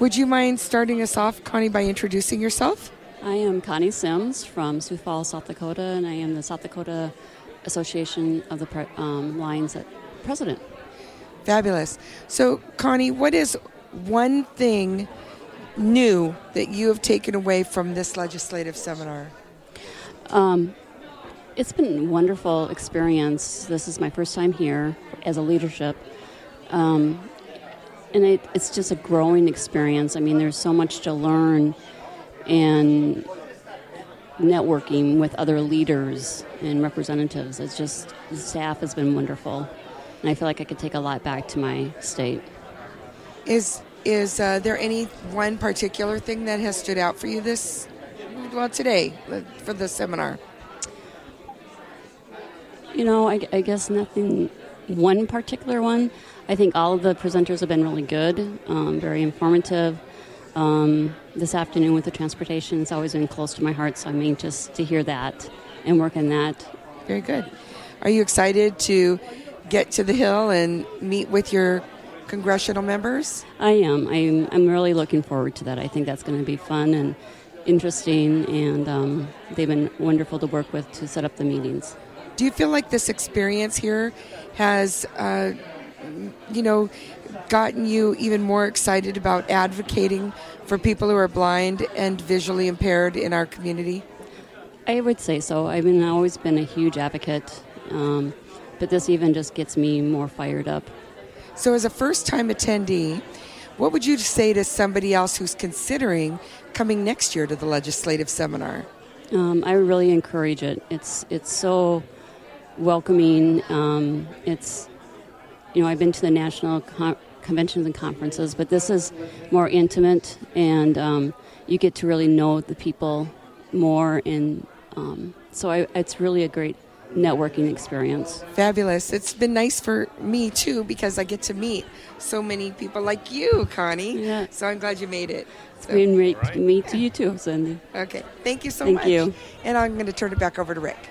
Would you mind starting us off, Connie, by introducing yourself? I am Connie Sims from Sioux Falls, South Dakota, and I am the South Dakota Association of the Pre- um, Lions president. Fabulous. So, Connie, what is one thing new that you have taken away from this legislative seminar? Um, it's been a wonderful experience. This is my first time here as a leadership. Um, and it, it's just a growing experience. I mean, there's so much to learn and networking with other leaders and representatives. It's just, the staff has been wonderful. And I feel like I could take a lot back to my state. Is is uh, there any one particular thing that has stood out for you this well today uh, for the seminar? You know, I, I guess nothing, one particular one. I think all of the presenters have been really good, um, very informative. Um, this afternoon with the transportation it's always been close to my heart, so I'm anxious to hear that and work on that. Very good. Are you excited to get to the Hill and meet with your congressional members? I am. I'm, I'm really looking forward to that. I think that's going to be fun and interesting, and um, they've been wonderful to work with to set up the meetings. Do you feel like this experience here has, uh, you know, gotten you even more excited about advocating for people who are blind and visually impaired in our community? I would say so. I've been always been a huge advocate, um, but this even just gets me more fired up. So, as a first-time attendee, what would you say to somebody else who's considering coming next year to the legislative seminar? Um, I really encourage it. It's it's so welcoming. Um, it's you know I've been to the national con- conventions and conferences, but this is more intimate, and um, you get to really know the people more, and um, so I, it's really a great networking experience. Fabulous. It's been nice for me too because I get to meet so many people like you, Connie. Yeah. So I'm glad you made it. It's So- been great to meet you too, Cindy. Okay. Thank you so Thank much. you. And I'm going to turn it back over to Rick.